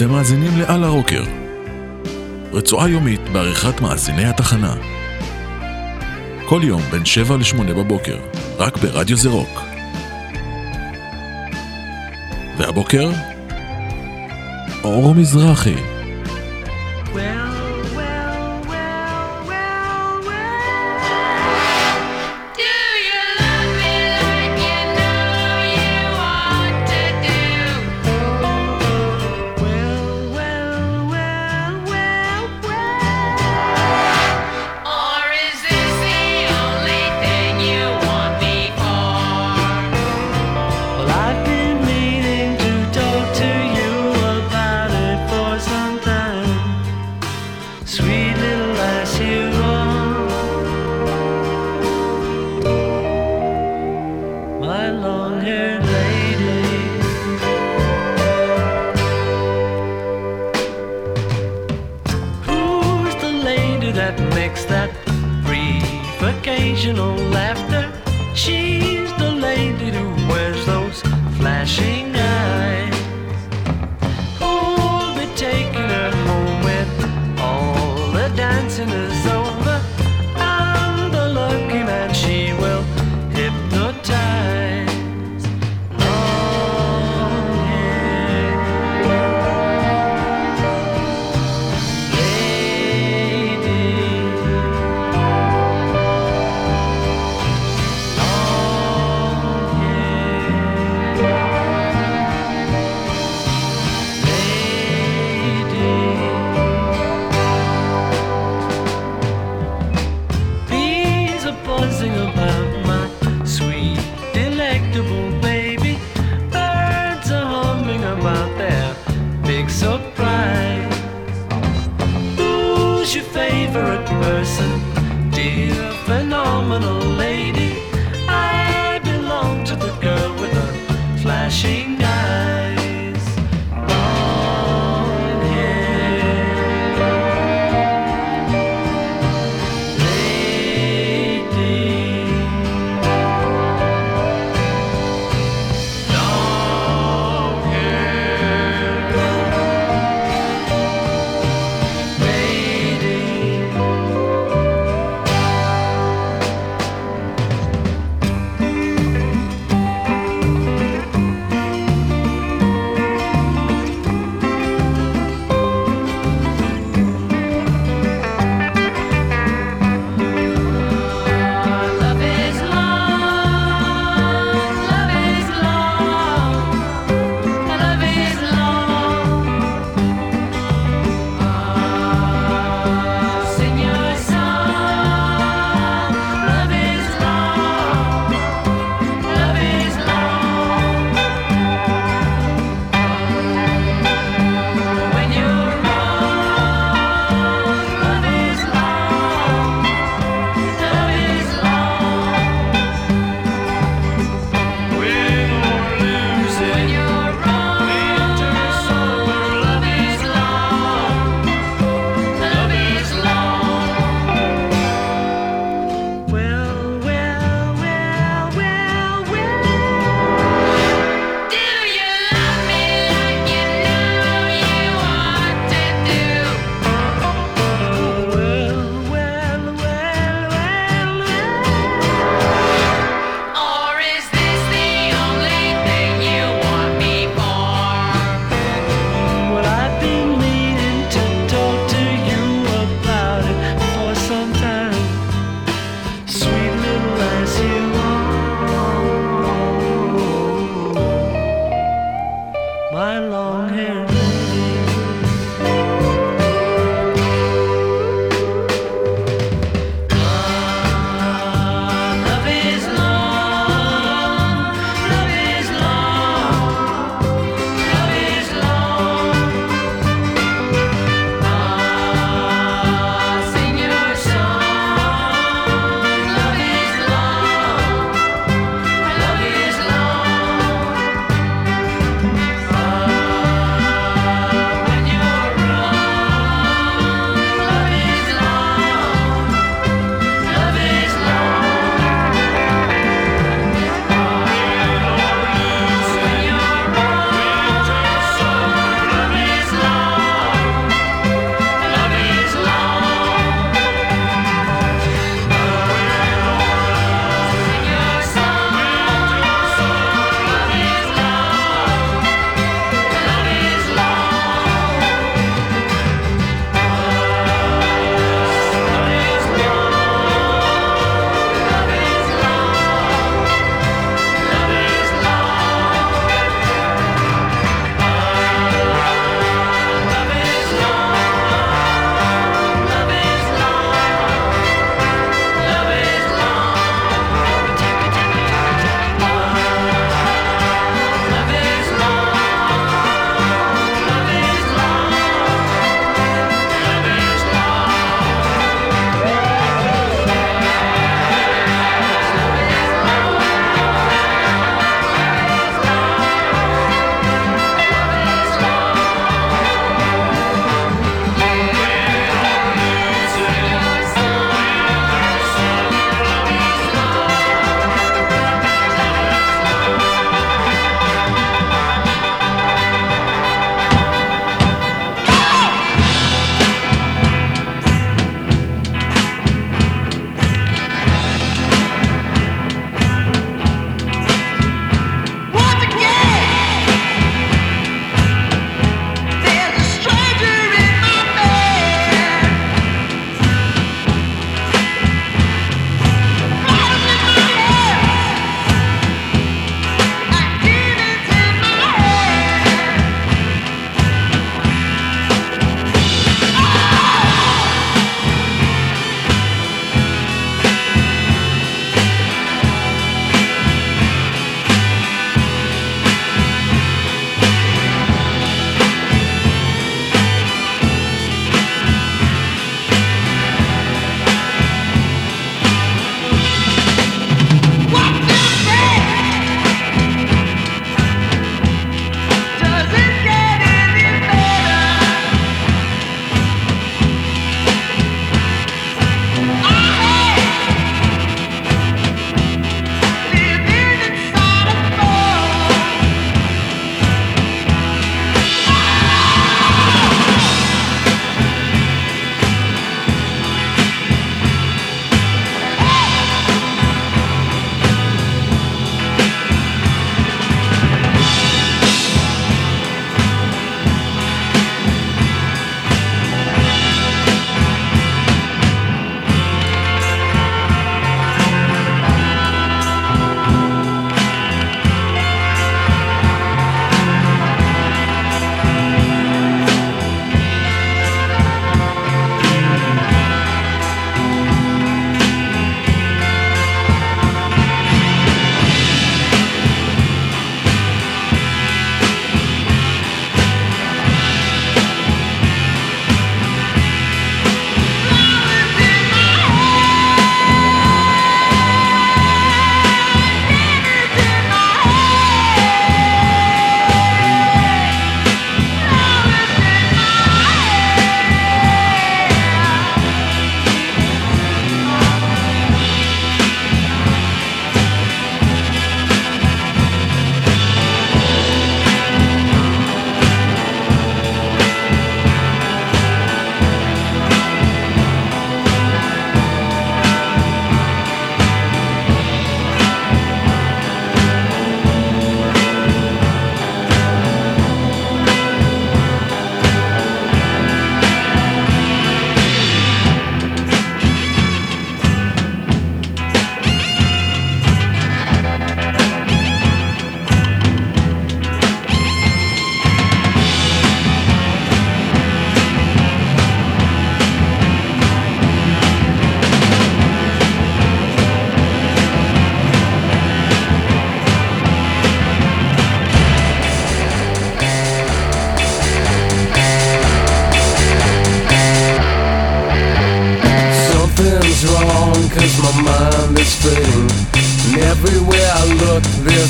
אתם מאזינים ל"על הרוקר", רצועה יומית בעריכת מאזיני התחנה. כל יום בין 7 ל-8 בבוקר, רק ברדיו זה רוק. והבוקר, אור מזרחי.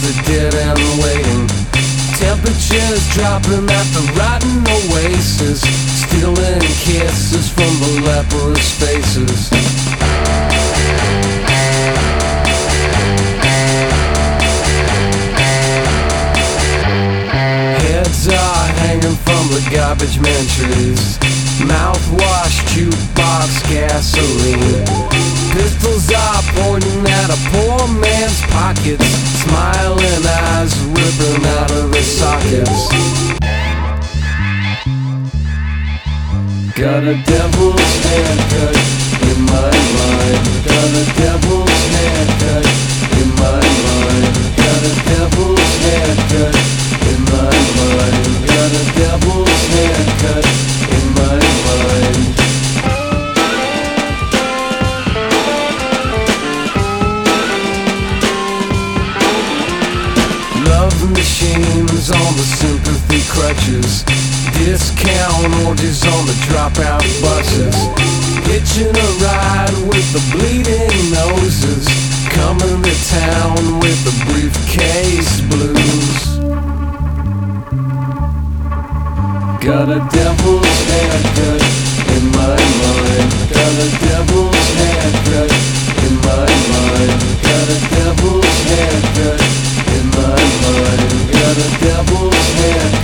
A dead end waiting. Temperatures dropping at the rotten oasis, stealing kisses from the leprous faces. Heads are hanging from the garbage man trees. Mouthwash, jukebox, gasoline. Pistols are pointing at a poor man's pockets. Smiling eyes ripping out of his sockets. Got a devil's haircut in my mind. Got a devil's haircut in my mind. Got a devil's haircut in my mind. Got a devil's haircut crutches. Discount orgies on the dropout buses. Hitching a ride with the bleeding noses. Coming to town with the briefcase blues. Got a devil's haircut in my mind. Got a devil's haircut in my mind. Got a devil's haircut in my mind. Got a devil's haircut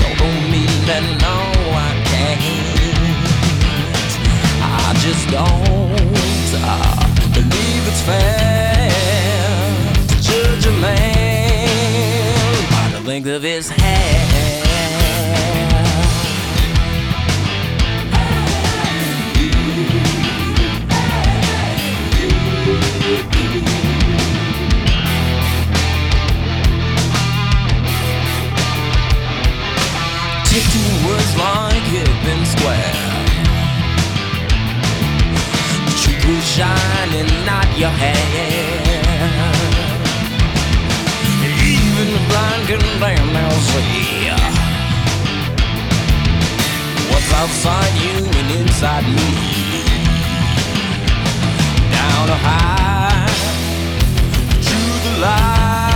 So don't mean that no, I can't. I just don't uh, believe it's fair to judge a man by the length of his hair. was like it'd been square. But you were shining, not your hair. Even the blind can damn well see what's outside you and inside me. Down a high to the light.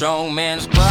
strong man's body.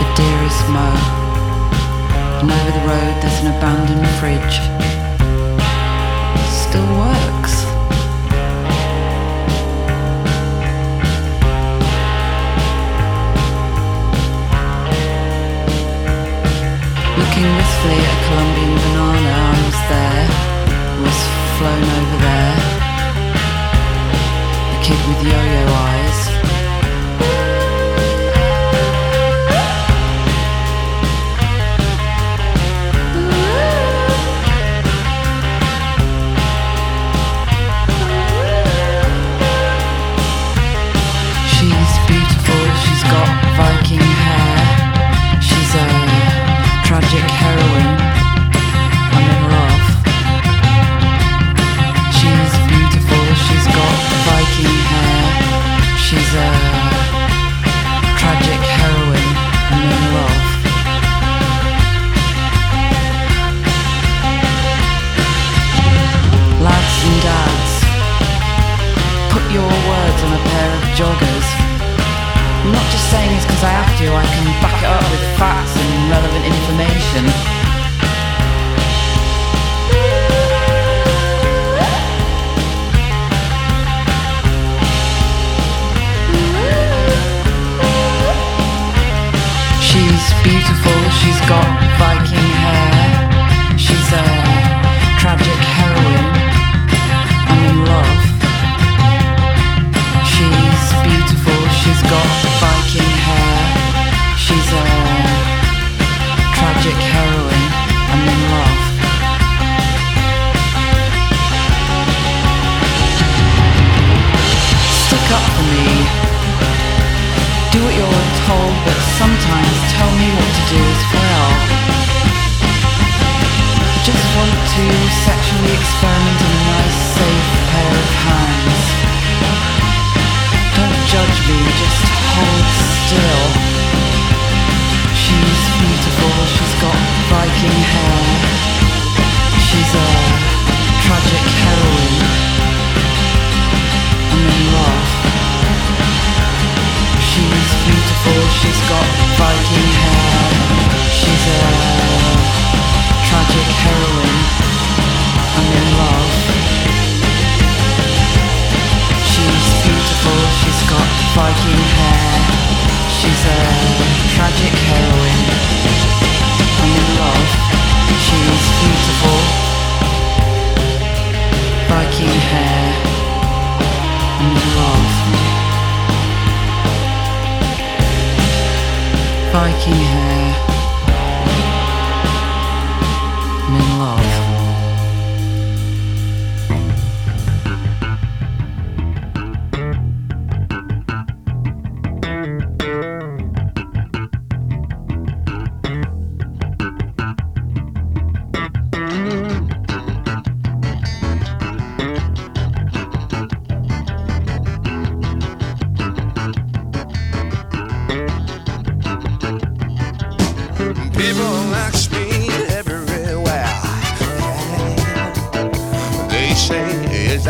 the dearest mo. And over the road there's an abandoned fridge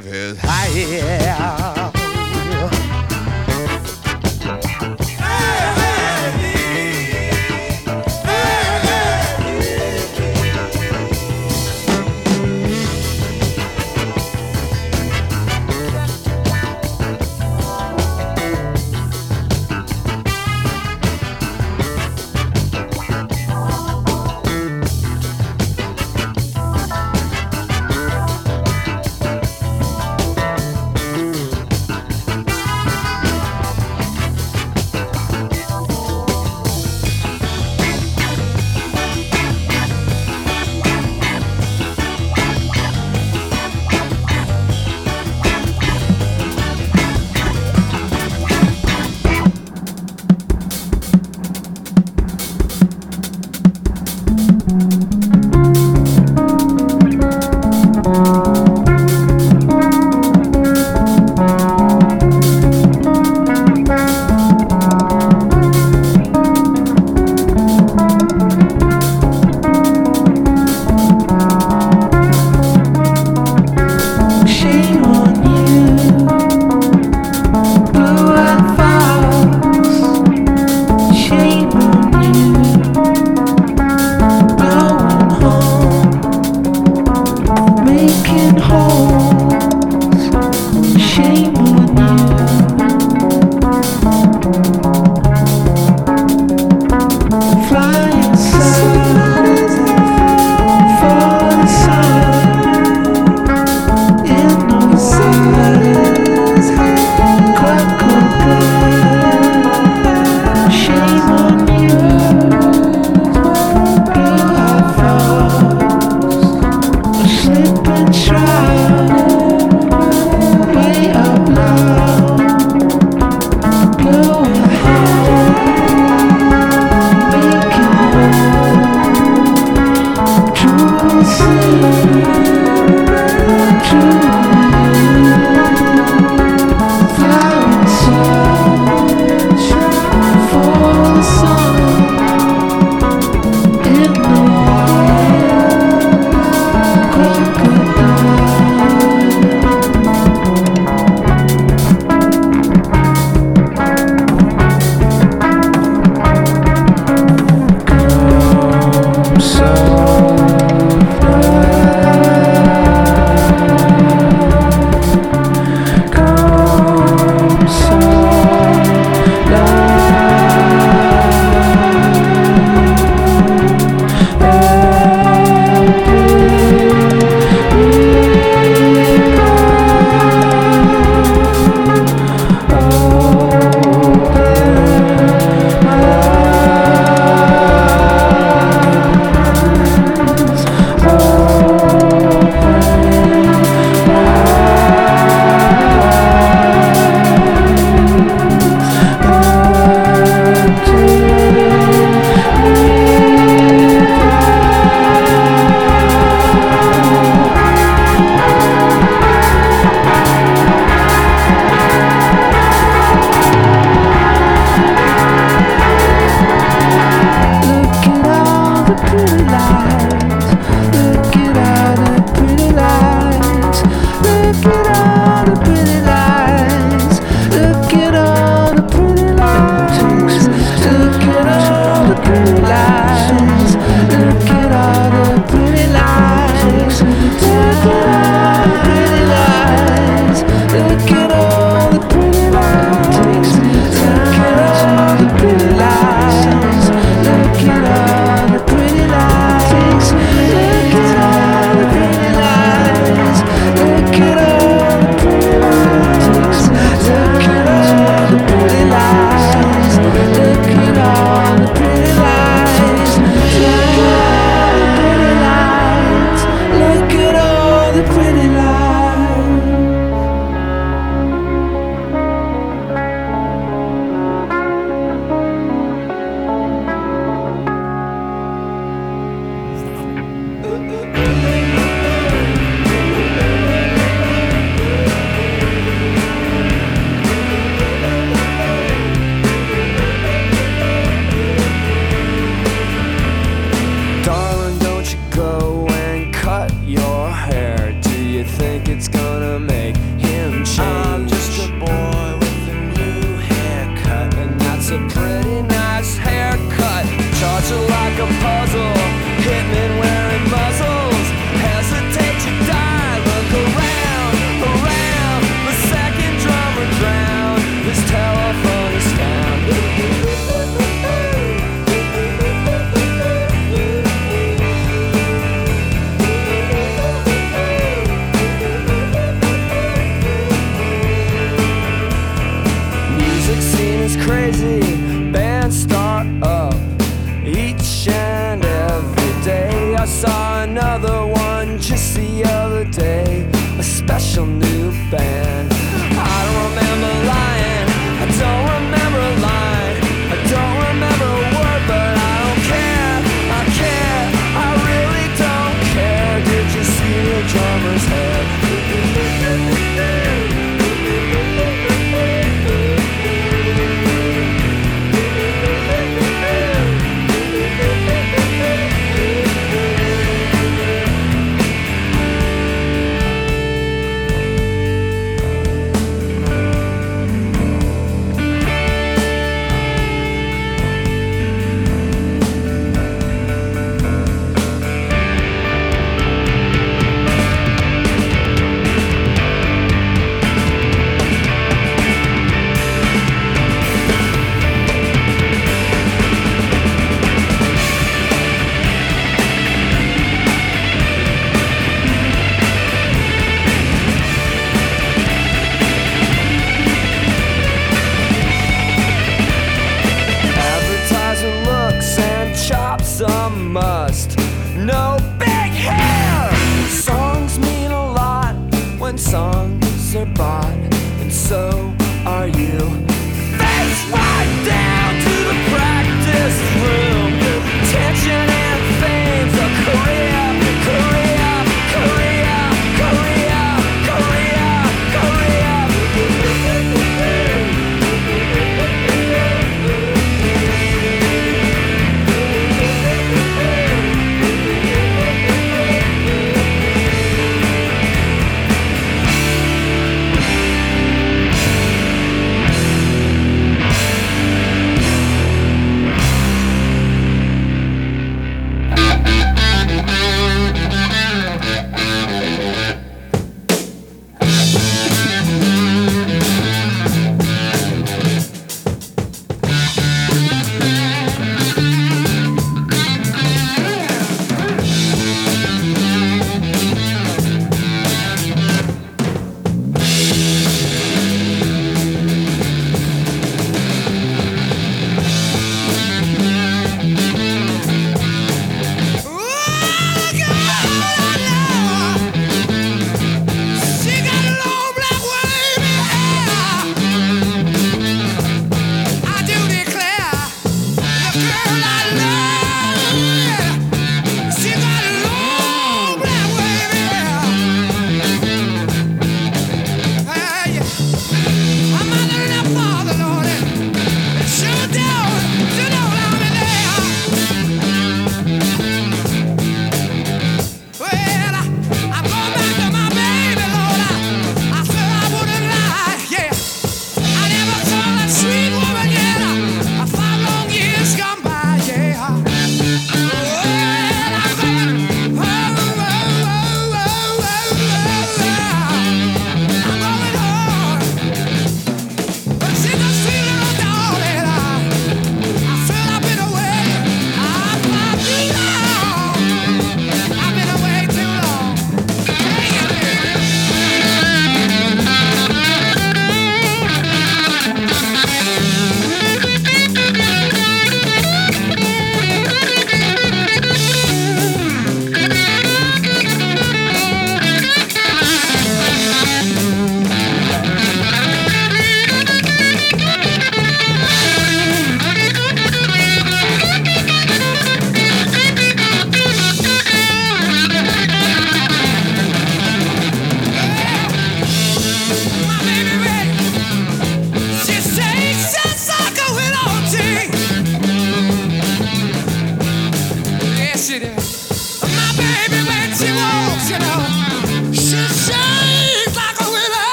of his hair.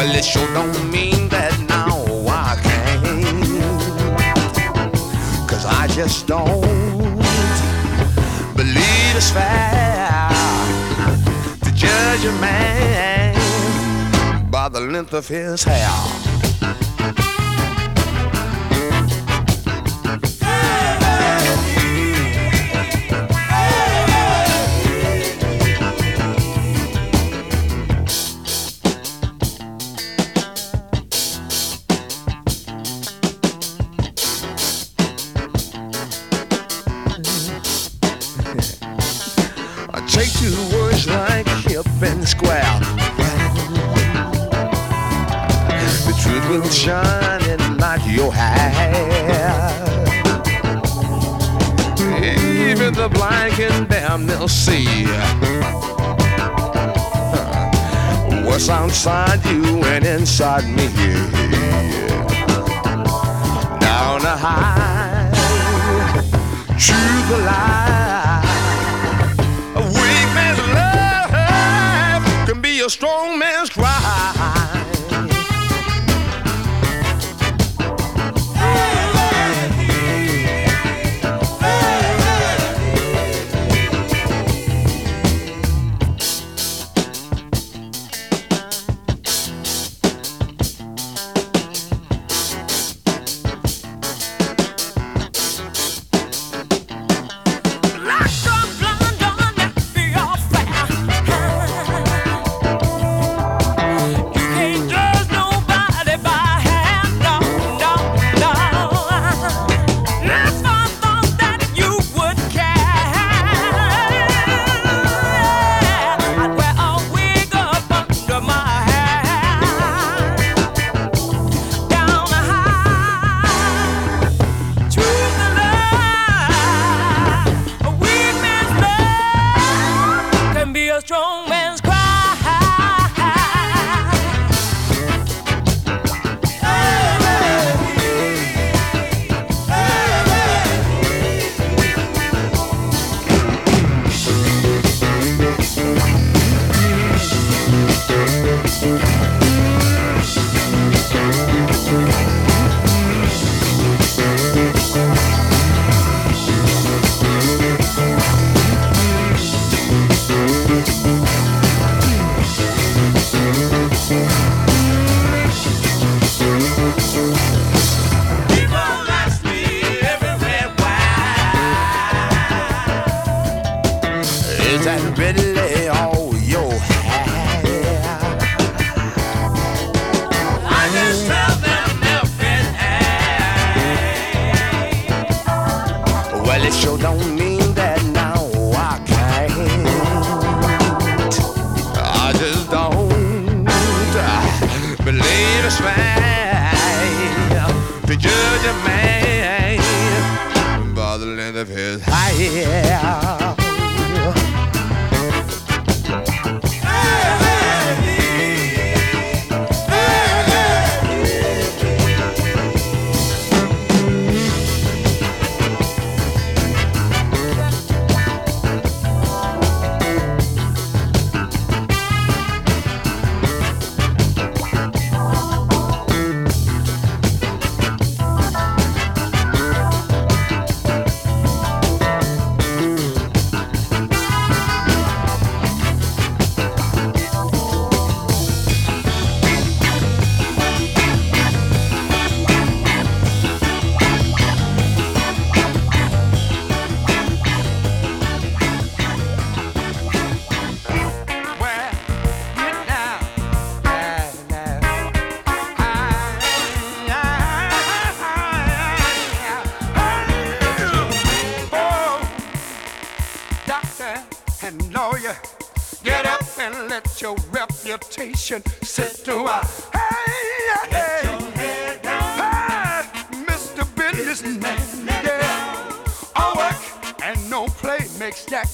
Well, it sure don't mean that now I can't. Cause I just don't believe it's fair to judge a man by the length of his hair.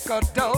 Go dope.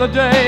another day.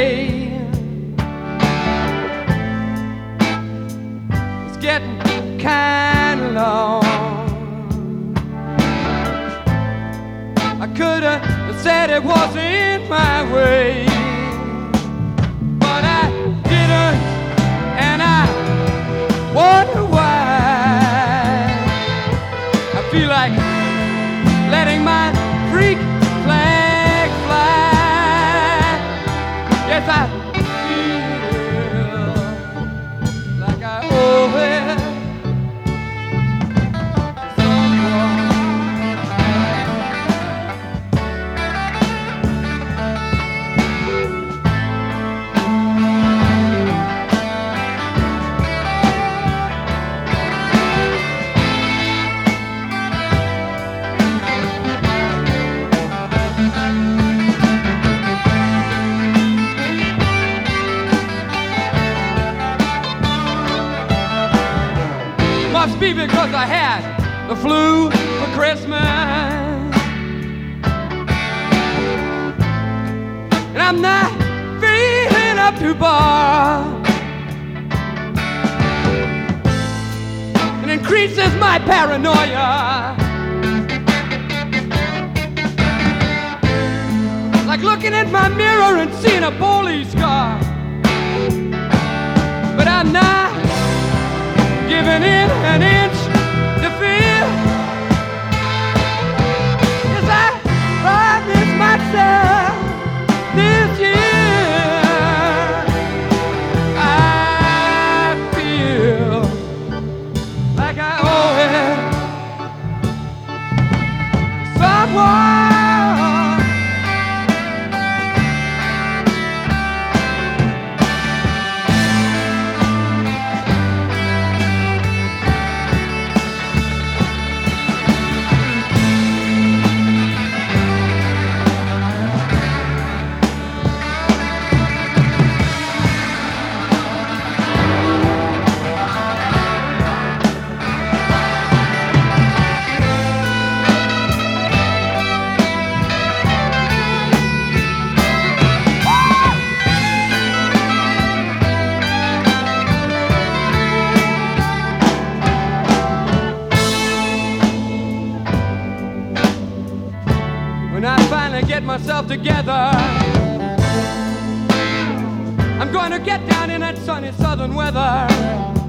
after bar it increases my paranoia. Like looking at my mirror and seeing a police car. But I'm not giving in and in. together. I'm gonna get down in that sunny southern weather.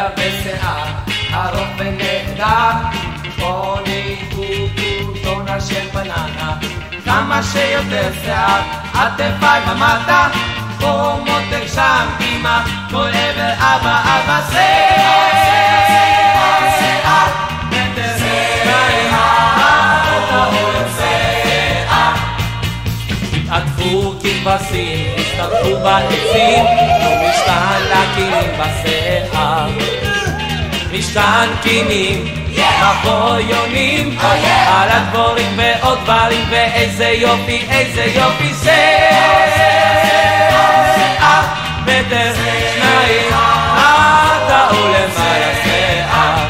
גופייה ושיער, ארוך ונהדר. עוני הוא טונה של בננה, כמה שיותר שיער, עטפיים אמרת, חומות שם קימה, כל עבר אבא אבא שיער, שיער, שיער, נטר שיער, עטפו כבשים שטבחו בעצים, ומשכן לקינים בשיער. משכן קינים, מבויונים, על הדבורים ועוד דברים, ואיזה יופי, איזה יופי זה. שיער, מטר, שניים, עטה ולמעלה שיער.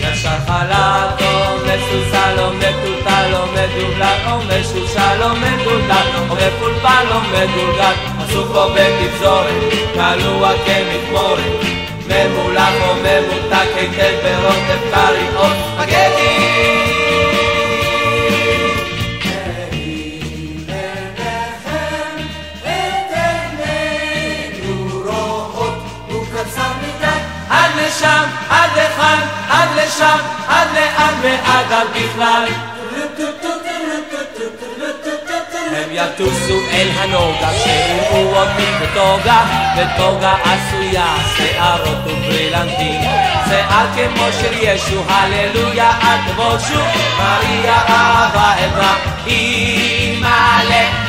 ישר חלטו מסוסה, לא מטוטה, לא מדובלן, או משושה, לא מדודן, או מפולפל, לא מדודן, עסוק בו בתפזורת, כלוע כמתמורת, ממולח או ממותק היטב ברוטף קריאות, מגדים לכאן, עד לשם, עד לאן ועד על בכלל. הם יטוסו אל הנוגה, שיראו אותי בטוגה, בטוגה עשויה, שערות וברילנטים. שיער כמו של ישו, הללויה, אל תבושו, מריה אהבה עברה, אימא'לה,